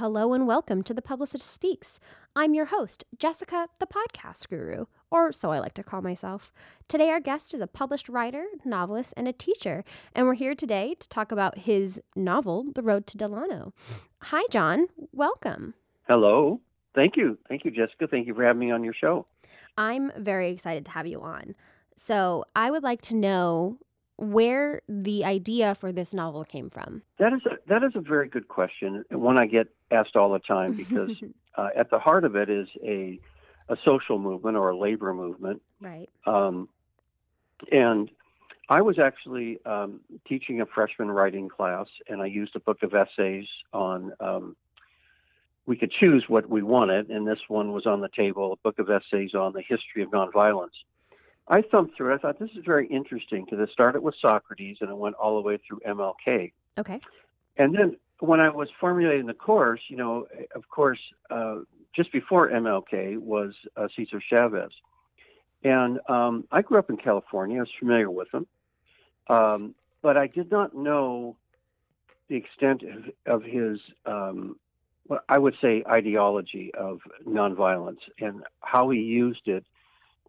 Hello and welcome to The Publicist Speaks. I'm your host, Jessica, the podcast guru, or so I like to call myself. Today, our guest is a published writer, novelist, and a teacher, and we're here today to talk about his novel, The Road to Delano. Hi, John. Welcome. Hello. Thank you. Thank you, Jessica. Thank you for having me on your show. I'm very excited to have you on. So, I would like to know where the idea for this novel came from. That is a, that is a very good question, one I get asked all the time because uh, at the heart of it is a a social movement or a labor movement. Right. Um, and I was actually um, teaching a freshman writing class, and I used a book of essays on. Um, we could choose what we wanted, and this one was on the table: a book of essays on the history of nonviolence. I thumbed through it. I thought this is very interesting because it started with Socrates and it went all the way through MLK. Okay. And then when I was formulating the course, you know, of course, uh, just before MLK was uh, Cesar Chavez. And um, I grew up in California. I was familiar with him. Um, but I did not know the extent of, of his, um, what I would say, ideology of nonviolence and how he used it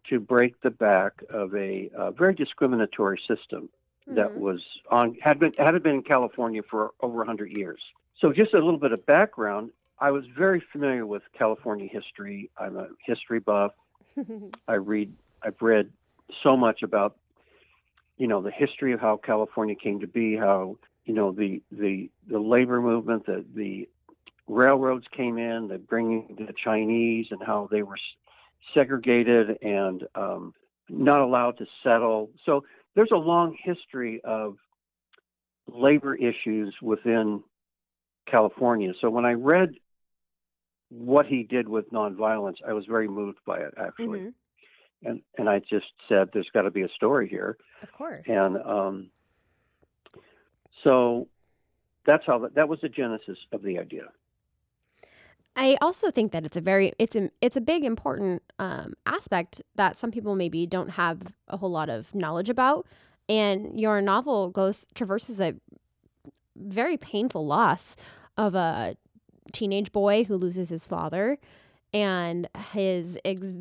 to break the back of a, very discriminatory system mm-hmm. that was on had been had been in California for over 100 years. So just a little bit of background. I was very familiar with California history. I'm a history buff. I read. I've read so much about, you know, the history of how California came to be, how you know the the the labor movement, the the railroads came in, the bringing the Chinese, and how they were segregated and um, not allowed to settle. So there's a long history of labor issues within California. So when I read what he did with nonviolence, I was very moved by it actually. Mm-hmm. And and I just said there's got to be a story here. Of course. And um, so that's how that, that was the genesis of the idea. I also think that it's a very it's a it's a big important um, aspect that some people maybe don't have a whole lot of knowledge about, and your novel goes traverses a very painful loss of a teenage boy who loses his father, and his ex-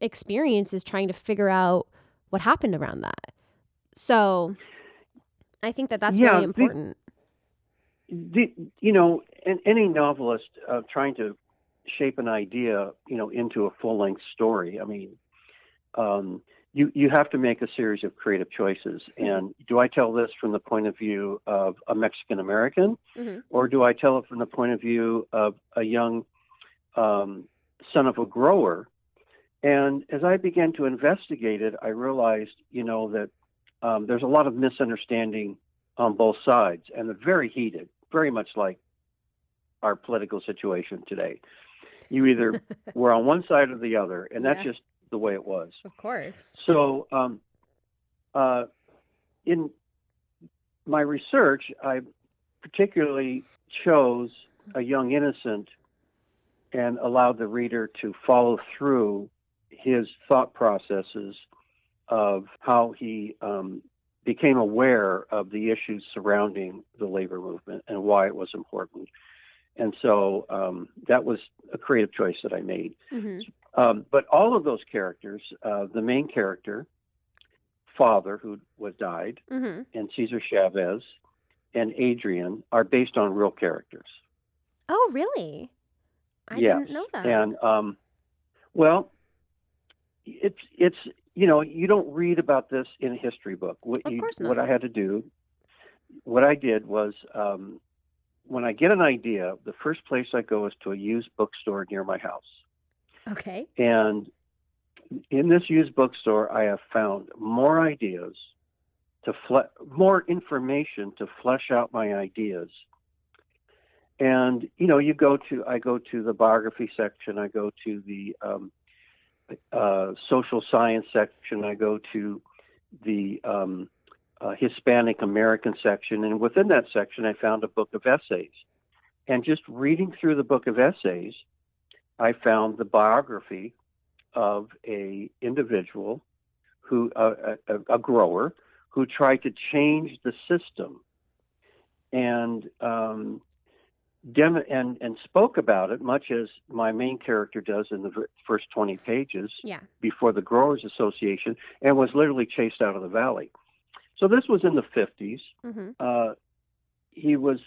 experience is trying to figure out what happened around that. So, I think that that's yeah, really important. The, you know, any novelist uh, trying to shape an idea, you know, into a full length story. I mean, um, you you have to make a series of creative choices. Mm-hmm. And do I tell this from the point of view of a Mexican American, mm-hmm. or do I tell it from the point of view of a young um, son of a grower? And as I began to investigate it, I realized, you know, that um, there's a lot of misunderstanding on both sides, and they're very heated, very much like our political situation today. You either were on one side or the other, and that's yeah. just the way it was. Of course. So, um, uh, in my research, I particularly chose a young innocent and allowed the reader to follow through his thought processes of how he um, became aware of the issues surrounding the labor movement and why it was important. And so um, that was a creative choice that I made. Mm-hmm. Um, but all of those characters, uh, the main character, father who was died, mm-hmm. and Cesar Chavez, and Adrian are based on real characters. Oh, really? I yes. didn't know that. And um, well, it's it's you know you don't read about this in a history book. What of you, course not. What I had to do, what I did was um, when I get an idea, the first place I go is to a used bookstore near my house. Okay. And in this used bookstore, I have found more ideas to fle- more information to flesh out my ideas. And you know, you go to I go to the biography section, I go to the um, uh, social science section, I go to the um, uh, Hispanic American section, and within that section, I found a book of essays. And just reading through the book of essays, I found the biography of a individual who uh, a, a, grower who tried to change the system. And um, dem- and and spoke about it much as my main character does in the v- first 20 pages Yeah. before the Growers Association, and was literally chased out of the valley. So this was in the 50s. Mm-hmm. Uh, he was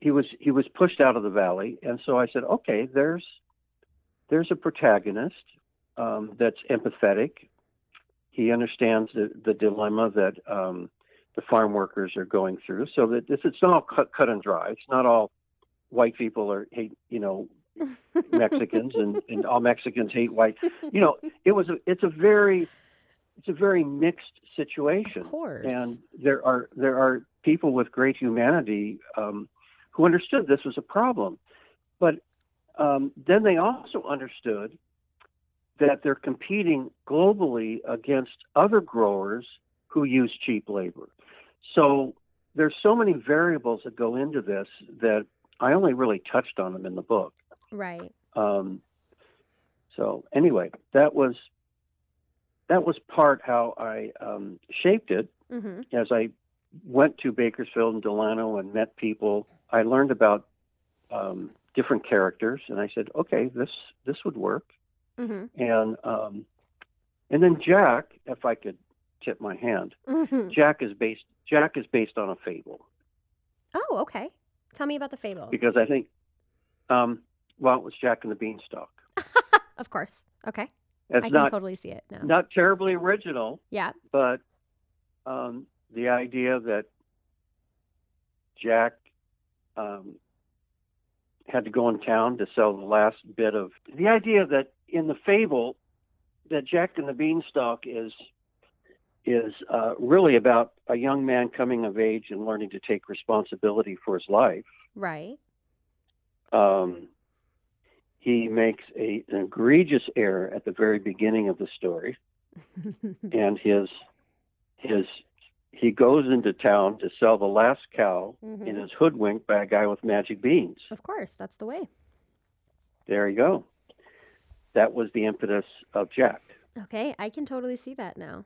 he was he was pushed out of the valley, and so I said, okay, there's there's a protagonist um, that's empathetic. He understands the, the dilemma that um, the farm workers are going through. So that this it's not all cut, cut and dry. It's not all white people are hate you know Mexicans and, and all Mexicans hate white. You know, it was a it's a very it's a very mixed situation Of course. and there are there are people with great humanity um, who understood this was a problem, but um, then they also understood that they're competing globally against other growers who use cheap labor. So there's so many variables that go into this that I only really touched on them in the book. right. Um, so anyway, that was that was part how I um, shaped it Mm-hmm. as I went to Bakersfield and Delano and met people, I learned about um, different characters, and I said, okay, this this would work. Mm-hmm. And um, and then Jack, if I could tip my hand, Mm-hmm. Jack is based Jack is based on a fable Oh, okay. Tell me about the fable. because I think, um, well, it was Jack and the Beanstalk. Of course. Okay. It's I can not totally see it now. not terribly original, Yeah. but um, the idea that Jack um, had to go in town to sell the last bit of the idea that in the fable that Jack and the Beanstalk is is uh, really about a young man coming of age and learning to take responsibility for his life. Right. Um, he makes a, an egregious error at the very beginning of the story and his his he goes into town to sell the last cow Mhm. and is hoodwinked by a guy with magic beans. Of course. That's the way. There you go. That was the impetus of Jack. Okay. I can totally see that now.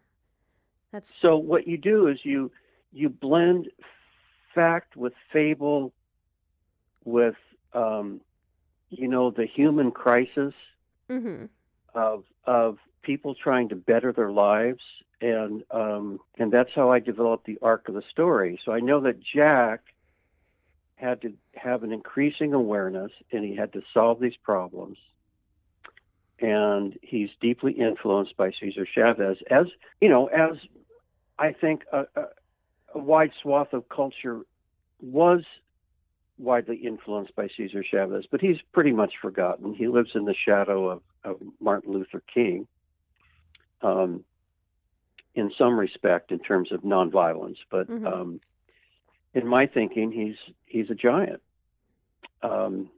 That's So what you do is you you blend fact with fable with um, you know the human crisis Mm-hmm. of of people trying to better their lives and um, and that's how I developed the arc of the story. So I know that Jack had to have an increasing awareness and he had to solve these problems. And he's deeply influenced by Cesar Chavez, as you know, as I think a, a, a wide swath of culture was widely influenced by Cesar Chavez, but he's pretty much forgotten. He lives in the shadow of, of Martin Luther King um, in some respect in terms of nonviolence, but Mhm. um, in my thinking, he's he's a giant. Um,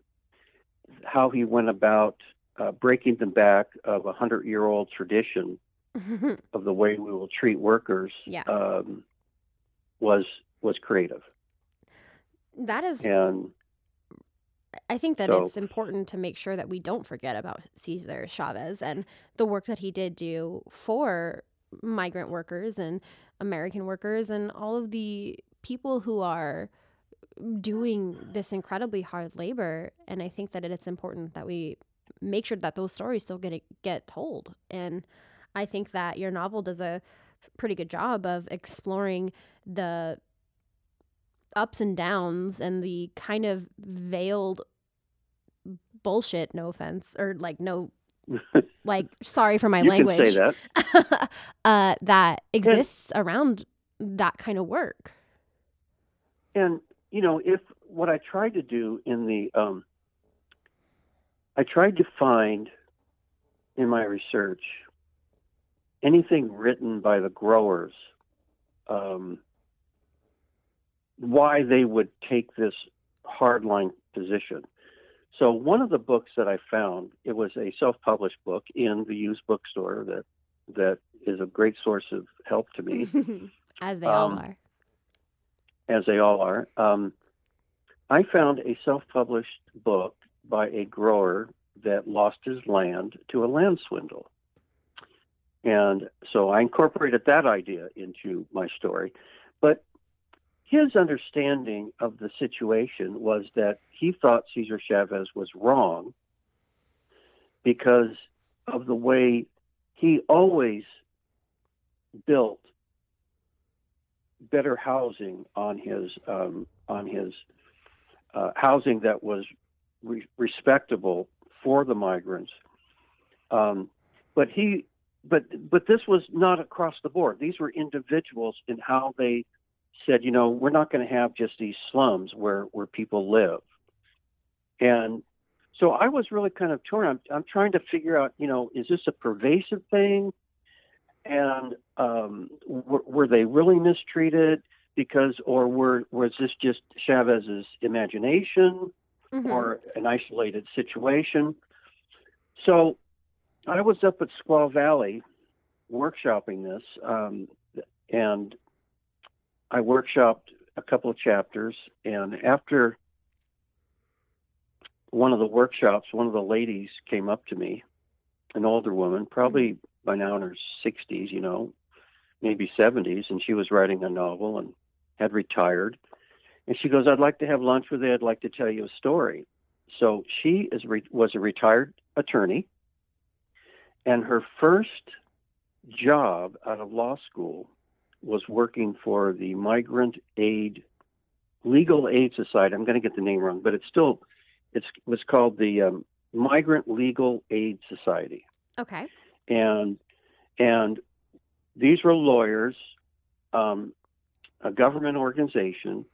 how he went about uh, breaking the back of a hundred-year-old tradition of the way we will treat workers Yeah. um, was was creative, that is and I think that So- it's important to make sure that we don't forget about Cesar Chavez and the work that he did do for migrant workers and American workers and all of the people who are doing this incredibly hard labor. And I think that it's important that we make sure that those stories still get get told. And I think that your novel does a pretty good job of exploring the ups and downs and the kind of veiled bullshit no offense or like no like sorry for my you language can say that. uh that exists around that kind of work And you know, if what I tried to do in the, um, I tried to find in my research anything written by the growers, um, why they would take this hardline position. So one of the books that I found, it was a self-published book in the used bookstore that that is a great source of help to me as they all Um, are as they all are. Um, I found a self published book by a grower that lost his land to a land swindle. And so I incorporated that idea into my story. But his understanding of the situation was that he thought Cesar Chavez was wrong because of the way he always built better housing on his um, on his uh, housing that was re- respectable for the migrants. Um, but he, but but this was not across the board. These were individuals in how they said, you know, we're not going to have just these slums where where people live. And so I was really kind of torn. I'm I'm trying to figure out, you know, is this a pervasive thing? And um, were, were they really mistreated? Because, or were was this just Chavez's imagination? Mhm. or an isolated situation. So I was up at Squaw Valley workshopping this, um, and I workshopped a couple of chapters. And after one of the workshops, one of the ladies came up to me, an older woman, probably by now in her 60s, you know, maybe 70s, and she was writing a novel and had retired. And she goes, I'd like to have lunch with you. I'd like to tell you a story. So she is re- was a retired attorney, and her first job out of law school was working for the Migrant Aid Legal Aid Society. I'm going to get the name wrong, but it's still it's it was called the um, Migrant Legal Aid Society Okay. and and these were lawyers, um, a government organization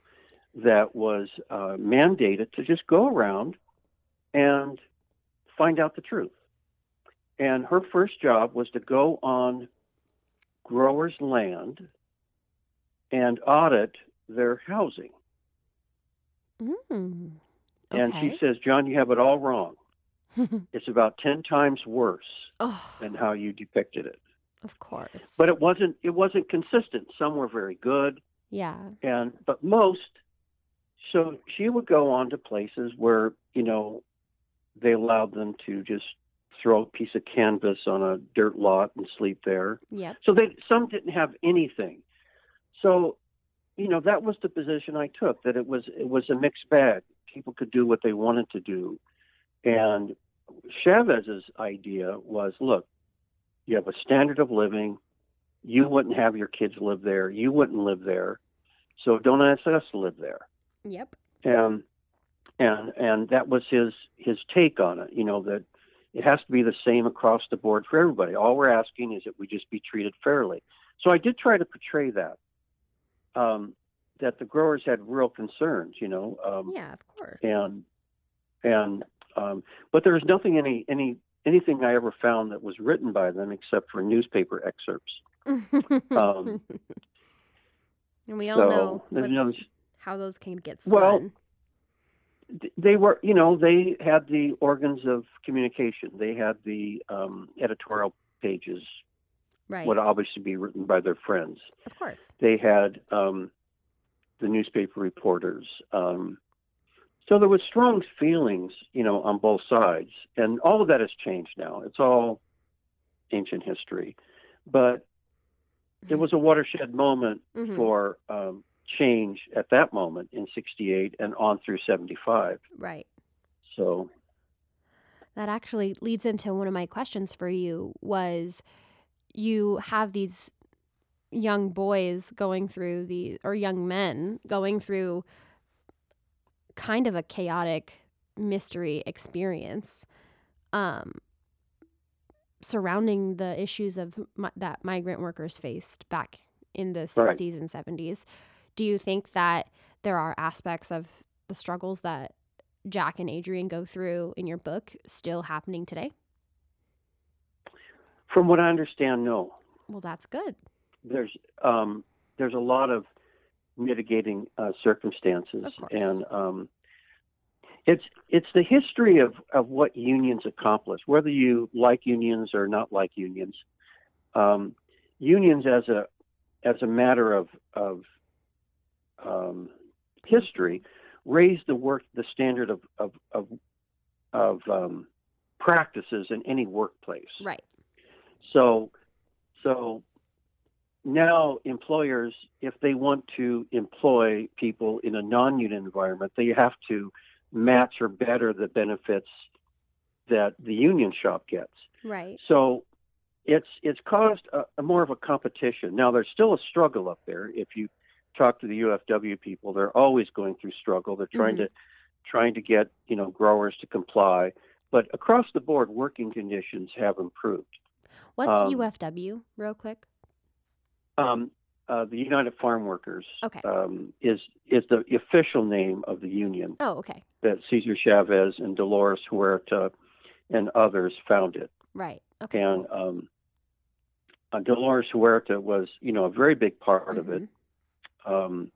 that was uh, mandated to just go around and find out the truth. And her first job was to go on growers' land and audit their housing. Mm. And she says, John, you have it all wrong. It's about 10 times worse oh, than how you depicted it. of course. but it wasn't it wasn't consistent some were very good yeah. and but most so she would go on to places where you know they allowed them to just throw a piece of canvas on a dirt lot and sleep there. Yeah. so they some didn't have anything. So you know that was the position i took that it was it was a mixed bag. People could do what they wanted to do. And chavez's idea was look you have a standard of living. You wouldn't have your kids live there. You wouldn't live there. So don't ask us to live there. Yep. and and and that was his his take on it you know that it has to be the same across the board for everybody all we're asking is that we just be treated fairly so i did try to portray that um, that the growers had real concerns you know um, Yeah, of course. and and um, but there was nothing any any anything I ever found that was written by them except for newspaper excerpts. um, and we all so know there's what- no- how those can get Well, spun. They were you know they had the organs of communication. They had the um, editorial pages right. would obviously be written by their friends. of course. They had um, the newspaper reporters. Um, so there was strong feelings, you know, on both sides, and all of that has changed now. It's all ancient history, but it was a watershed moment Mhm. for um, change at that moment in '68 and on through '75. Right. So That actually leads into one of my questions for you was you have these young boys going through the or young men going through kind of a chaotic mystery experience um surrounding the issues of mi- that migrant workers faced back in the Right. 60s and 70s do you think that there are aspects of the struggles that Jack and Adrian go through in your book still happening today? from what I understand, no. Well, that's good. there's um, there's a lot of mitigating uh, circumstances, Of and um, it's it's the history of, of what unions accomplish, whether you like unions or not like unions. Um, unions as a as a matter of of um, history raised the work the standard of of of, of um, practices in any workplace. Right. So, so now employers, if they want to employ people in a non-union environment, they have to match or better the benefits that the union shop gets. Right. So it's it's caused a, a more of a competition. Now there's still a struggle up there. If you talk to the UFW people, they're always going through struggle. They're trying Mhm. to trying to get you know growers to comply. But across the board, working conditions have improved. What's Um, UFW, real quick? Um, uh, the United Farm Workers Okay. um, is is the official name of the union Oh, okay. that Cesar Chavez and Dolores Huerta and others founded. Right. Okay. And um, uh, Dolores Huerta was, you know, a very big part of it. Um,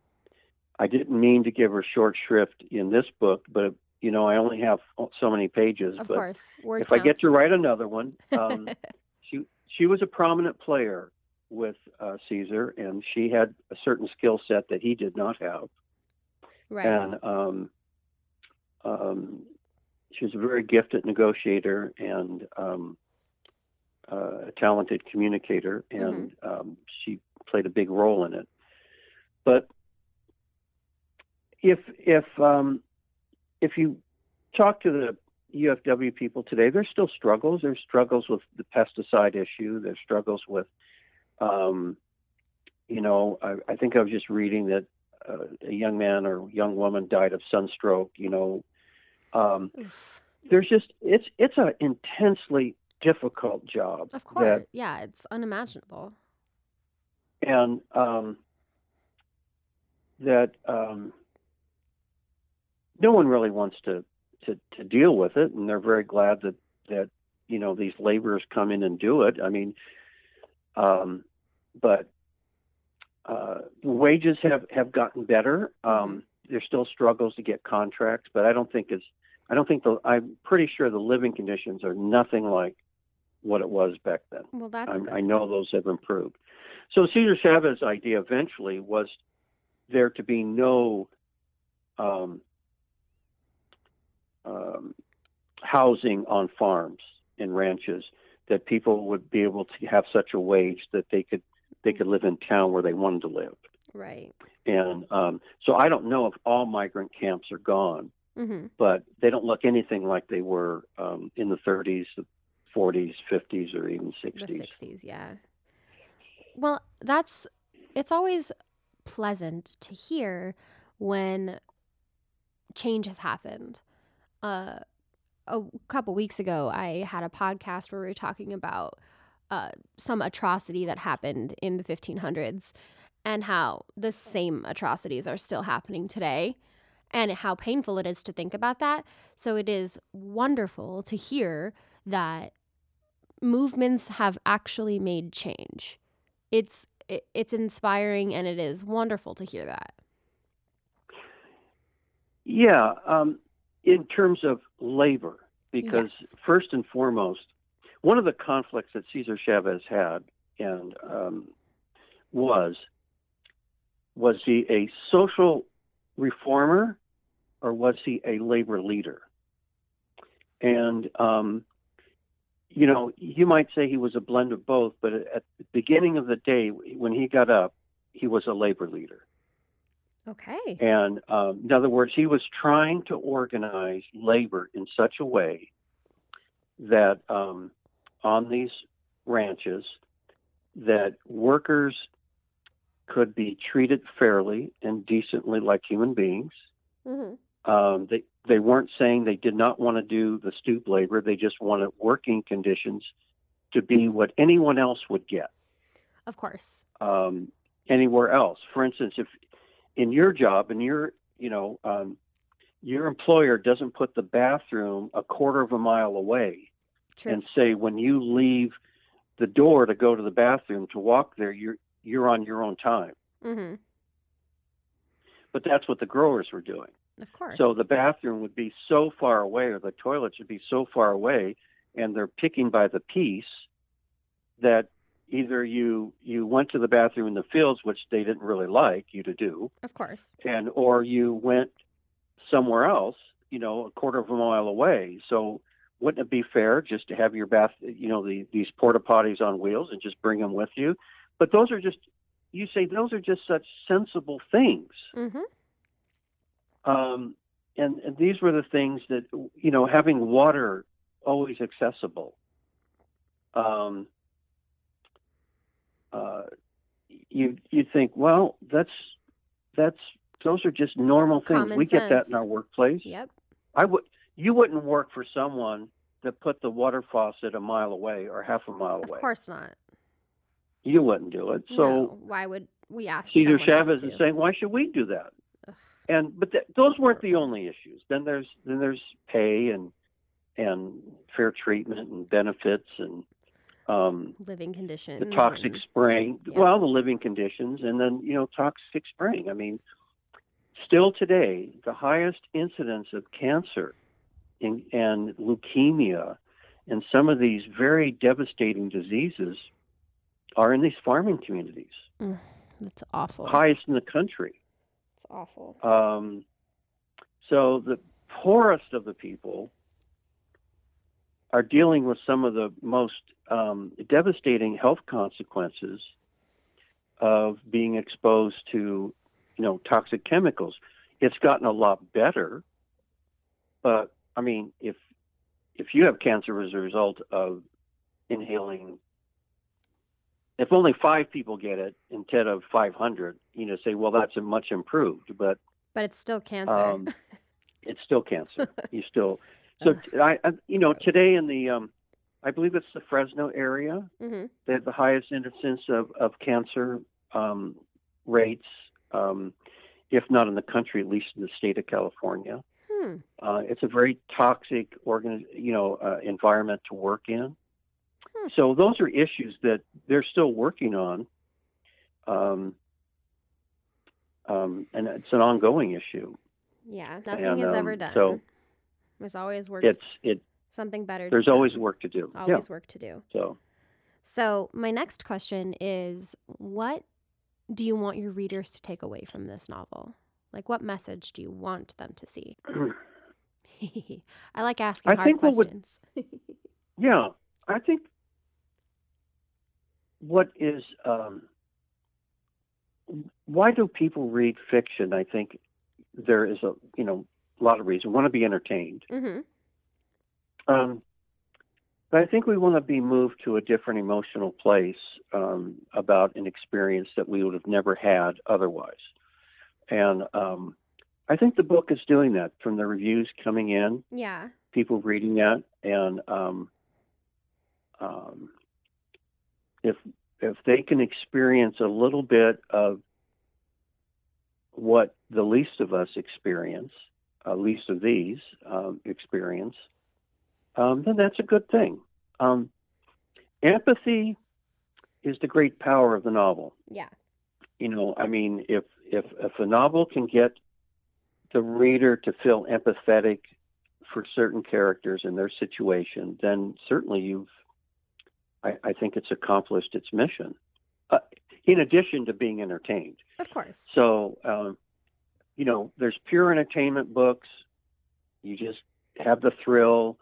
I didn't mean to give her short shrift in this book, but you know, I only have so many pages. Of but course. Word if I get to write another one, um, she she was a prominent player with uh, Cesar, and she had a certain skill set that he did not have, right. and um, um, she was a very gifted negotiator and um, uh, a talented communicator, and um, she played a big role in it. But if if um, if you talk to the UFW people today, there's still struggles. There's struggles with the pesticide issue. There's struggles with, um, you know, I, I think I was just reading that uh, a young man or young woman died of sunstroke. You know, um, there's just it's it's an intensely difficult job. Of course. That, yeah, it's unimaginable. and um, that um, no one really wants to, to to deal with it, and they're very glad that that you know these laborers come in and do it. I mean, um, but uh, wages have have gotten better. Um, there's still struggles to get contracts, but I don't think it's. I don't think the. I'm pretty sure the living conditions are nothing like what it was back then. Well, that's good. I know those have improved. So Cesar Chavez's idea eventually was there to be no um, um, housing on farms and ranches that people would be able to have such a wage that they could they could live in town where they wanted to live. Right. And um, so I don't know if all migrant camps are gone, Mm-hmm. but they don't look anything like they were um, in the 30s, the 40s, 50s, or even 60s. The 60s, yeah. Well, that's it's always pleasant to hear when change has happened. Uh, a couple weeks ago, I had a podcast where we were talking about uh, some atrocity that happened in the 1500s and how the same atrocities are still happening today and how painful it is to think about that. So it is wonderful to hear that movements have actually made change. It's it, it's inspiring and it is wonderful to hear that. Yeah, um, in terms of labor, because Yes. first and foremost, one of the conflicts that Cesar Chavez had and um, was was he a social reformer or was he a labor leader? And um, you know, you might say he was a blend of both, but at the beginning of the day, when he got up, he was a labor leader. Okay. And um, in other words, he was trying to organize labor in such a way that um, on these ranches, that workers could be treated fairly and decently like human beings. Mm-hmm. Um, they they weren't saying they did not want to do the stoop labor; they just wanted working conditions to be what anyone else would get Of course. um, anywhere else. For instance, if in your job and your you know um, your employer doesn't put the bathroom a quarter of a mile away True. and say when you leave the door to go to the bathroom to walk there you're you're on your own time mm-hmm. but that's what the growers were doing Of course. so the bathroom would be so far away or the toilet should be so far away and they're picking by the piece that either you you went to the bathroom in the fields which they didn't really like you to do of course. and or you went somewhere else, you know, a quarter of a mile away. So wouldn't it be fair just to have your bath, you know, the, these porta potties on wheels and just bring them with you? But those are just you say those are just such sensible things. Mm-hmm. Um, and, and these were the things that you know having water always accessible. Um, uh, you you think, well, that's that's those are just normal things. Common we get that in our workplace. Yep. I would you wouldn't work for someone that put the water faucet a mile away or half a mile Of away. Of course not. You wouldn't do it. So no. why would we ask Cesar Chavez is saying, why should we do that? And but th- those weren't the only issues. Then there's then there's pay and and fair treatment and benefits and um, living conditions. the toxic and- spraying. Yeah. Well, the living conditions, and then you know toxic spraying. I mean, still today, the highest incidence of cancer in, and leukemia and some of these very devastating diseases are in these farming communities. Mm, That's awful. Highest in the country. Awful. Um, so the poorest of the people are dealing with some of the most um, devastating health consequences of being exposed to, you know, toxic chemicals. It's gotten a lot better, but I mean, if if you have cancer as a result of inhaling, if only five people get it instead of 500, you know, say, well, that's a much improved, but But it's still cancer. um, it's still cancer. You still so I, I you know today in the um, I believe it's the Fresno area hmm they have the highest incidence of of cancer um, rates, um, if not in the country, at least in the state of California. Hmm. Uh, it's a very toxic organ, you know, uh, environment to work in. Hmm. So those are issues that they're still working on, um, um, and it's an ongoing issue. Yeah. Nothing And, is ever um, done. so There's always work. It's it. something better. There's always work to do. always work to do. So So my next question is, what do you want your readers to take away from this novel? Like, what message do you want them to see? I like asking I hard think what would- questions. Yeah, I think what is um, why do people read fiction? I think there is a you know a lot of reasons. We want to be entertained, hmm um, but I think we want to be moved to a different emotional place um, about an experience that we would have never had otherwise. And um, I think the book is doing that. From the reviews coming in, Yeah. people reading that and um, um, if if they can experience a little bit of what the least of us experience, uh, least of these um, experience, um, then that's a good thing. Um, empathy is the great power of the novel Yeah. you know i mean if if if a novel can get the reader to feel empathetic for certain characters and their situation then certainly you've i, I think it's accomplished its mission uh, in addition to being entertained. Of course. so um, you know there's pure entertainment books. You just have the thrill.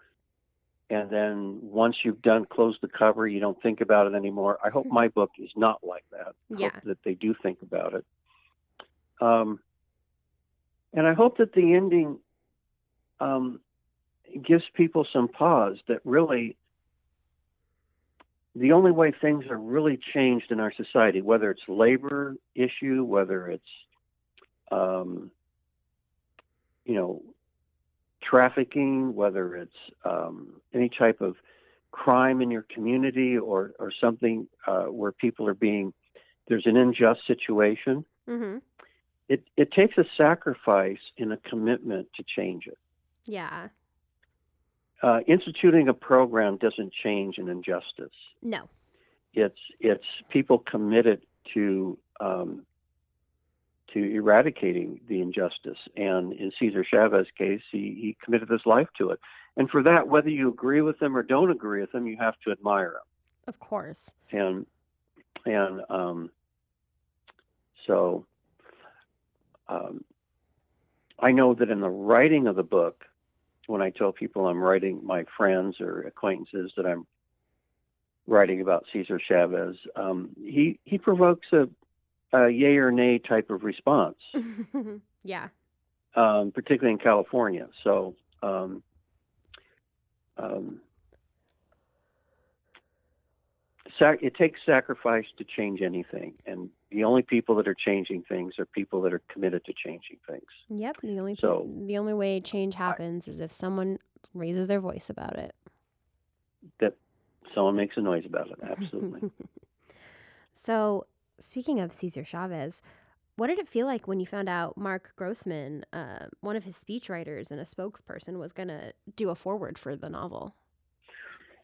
And then once you've done close the cover you don't think about it anymore. I hope my book is not like that. I Yeah. hope that they do think about it. Um, and i hope that the ending um, gives people some pause that really the only way things are really changed in our society whether it's labor issue whether it's um, you know trafficking, whether it's um, any type of crime in your community or, or something uh, where people are being, there's an unjust situation, hmm it, it takes a sacrifice and a commitment to change it. Yeah. Uh, instituting a program doesn't change an injustice. No. It's, it's people committed to, um, to eradicating the injustice. And in Cesar Chavez's case, he, he committed his life to it. And for that, whether you agree with him or don't agree with him, you have to admire him. Of course. And and um, so um, I know that in the writing of the book, when I tell people I'm writing my friends or acquaintances that I'm writing about Cesar Chavez, um, he he provokes a a yay or nay type of response, yeah. um, particularly in California. So um, um, sac- it takes sacrifice to change anything, and the only people that are changing things are people that are committed to changing things. Yep. The only pe- the only way change I, happens is if someone raises their voice about it. that someone makes a noise about it. Absolutely. so, speaking of Cesar Chavez, what did it feel like when you found out Marc Grossman, uh, one of his speechwriters and a spokesperson, was going to do a foreword for the novel?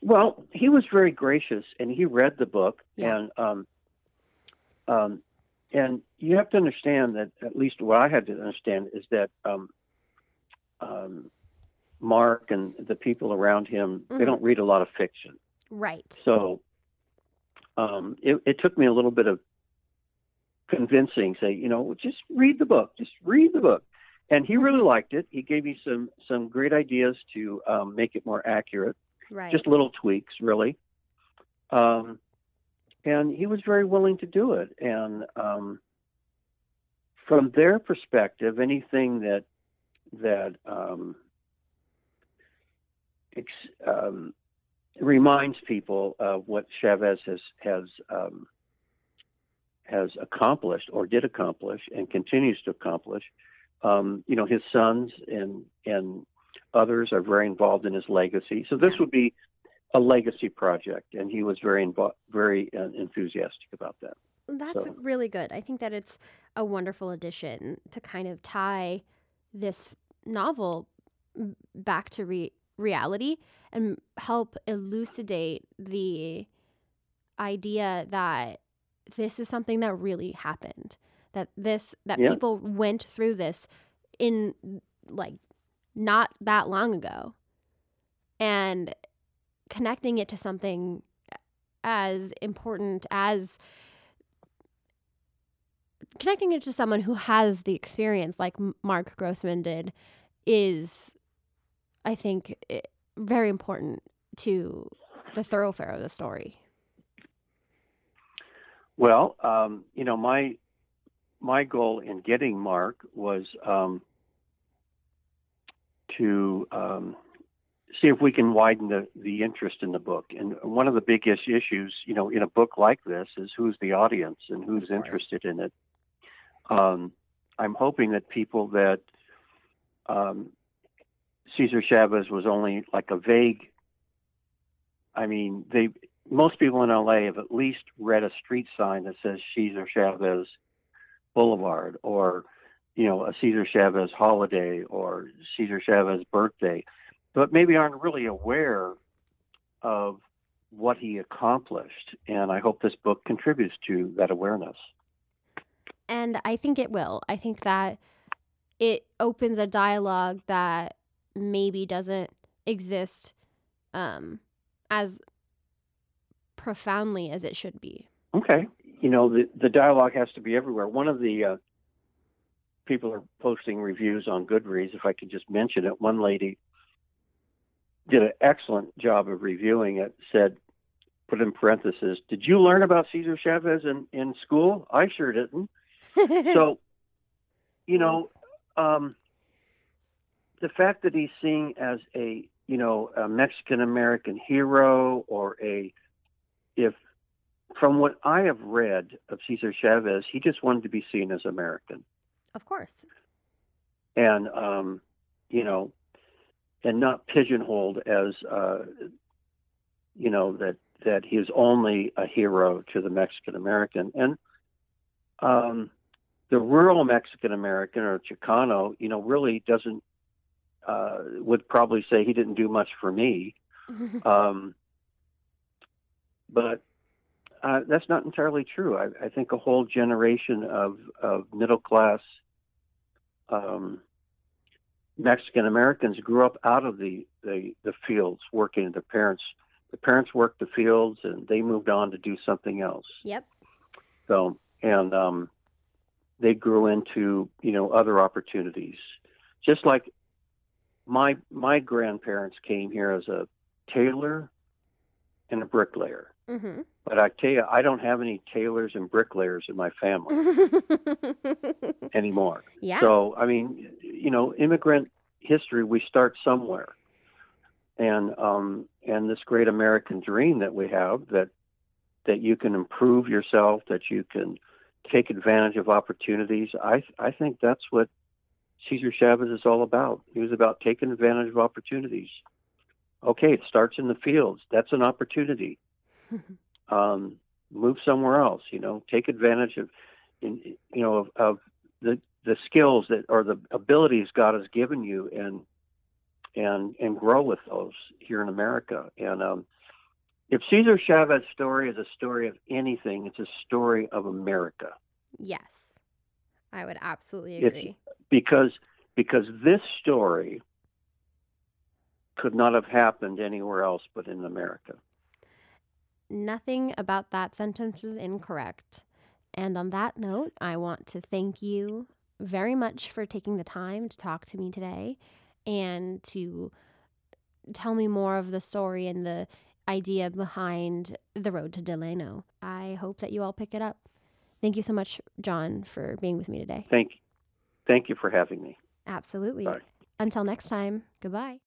Well, he was very gracious, and he read the book, Yeah. and um, um, and you have to understand that at least what I had to understand is that um, um, Marc and the people around him they Mhm. don't read a lot of fiction, Right. so um, it, it took me a little bit of convincing. Say, you know, just read the book, just read the book, and he really Mhm. liked it. He gave me some some great ideas to um, make it more accurate Right. just little tweaks, really. Um, and he was very willing to do it. And um, from their perspective, anything that that um, ex- um, reminds people of what Chavez has has um, has accomplished or did accomplish and continues to accomplish. Um, you know, his sons and and others are very involved in his legacy. So this would be a legacy project, and he was very invo- very uh, enthusiastic about that. That's So really good. I think that it's a wonderful addition to kind of tie this novel back to re- reality and help elucidate the idea that this is something that really happened. That this that yeah, people went through this in like not that long ago and connecting it to something as important as connecting it to someone who has the experience like Marc Grossman did is I think very important to the thoroughfare of the story. well, um, you know, my my goal in getting Marc was um, to um, see if we can widen the, the interest in the book. And one of the biggest issues, you know, in a book like this is who's the audience and who's interested in it. Um, I'm hoping that people that um, Cesar Chavez was only like a vague. I mean, they most people in LA have at least read a street sign that says Cesar Chavez Boulevard or you know a Cesar Chavez holiday or Cesar Chavez birthday, but maybe aren't really aware of what he accomplished. And I hope this book contributes to that awareness. And I think it will. I think that it opens a dialogue that maybe doesn't exist um, as profoundly as it should be. Okay. You know, the, the dialogue has to be everywhere. One of the uh, people are posting reviews on Goodreads, if I could just mention it. One lady did an excellent job of reviewing it, said, put in parentheses, Did you learn about Cesar Chavez in, in school? I sure didn't. So, you know, um, the fact that he's seen as a, you know, a Mexican American hero or a, if from what I have read of Cesar Chavez, he just wanted to be seen as American, of course. and um, you know, and not pigeonholed as, uh, you know, that that he is only a hero to the Mexican American, and um, the rural Mexican American or Chicano, you know, really doesn't uh, would probably say he didn't do much for me. Um, but uh, that's not entirely true. I, I think a whole generation of, of middle class um, Mexican Americans grew up out of the, the, the fields working. Their parents the parents worked the fields and they moved on to do something else. yep. So and um, they grew into you know other opportunities, just like my my grandparents came here as a tailor and a bricklayer. Mm-hmm. But I tell you, I don't have any tailors and bricklayers in my family anymore. yeah. So, I mean, you know, immigrant history, we start somewhere. And um, and this great American dream that we have that that you can improve yourself, that you can take advantage of opportunities. I I think that's what Cesar Chavez is all about. He was about taking advantage of opportunities. Okay, it starts in the fields. That's an opportunity. um, move somewhere else. You know, take advantage of, in, you know, of, of the the skills that or the abilities God has given you, and and and grow with those here in America. And um, if Cesar Chavez's story is a story of anything, it's a story of America yes. I would absolutely It's- agree. because because this story could not have happened anywhere else but in America. Nothing about that sentence is incorrect. And on that note, I want to thank you very much for taking the time to talk to me today and to tell me more of the story and the idea behind the road to Delano. I hope that you all pick it up. Thank you so much, John, for being with me today. Thank you. thank you for having me. Absolutely. Bye. Until next time, goodbye.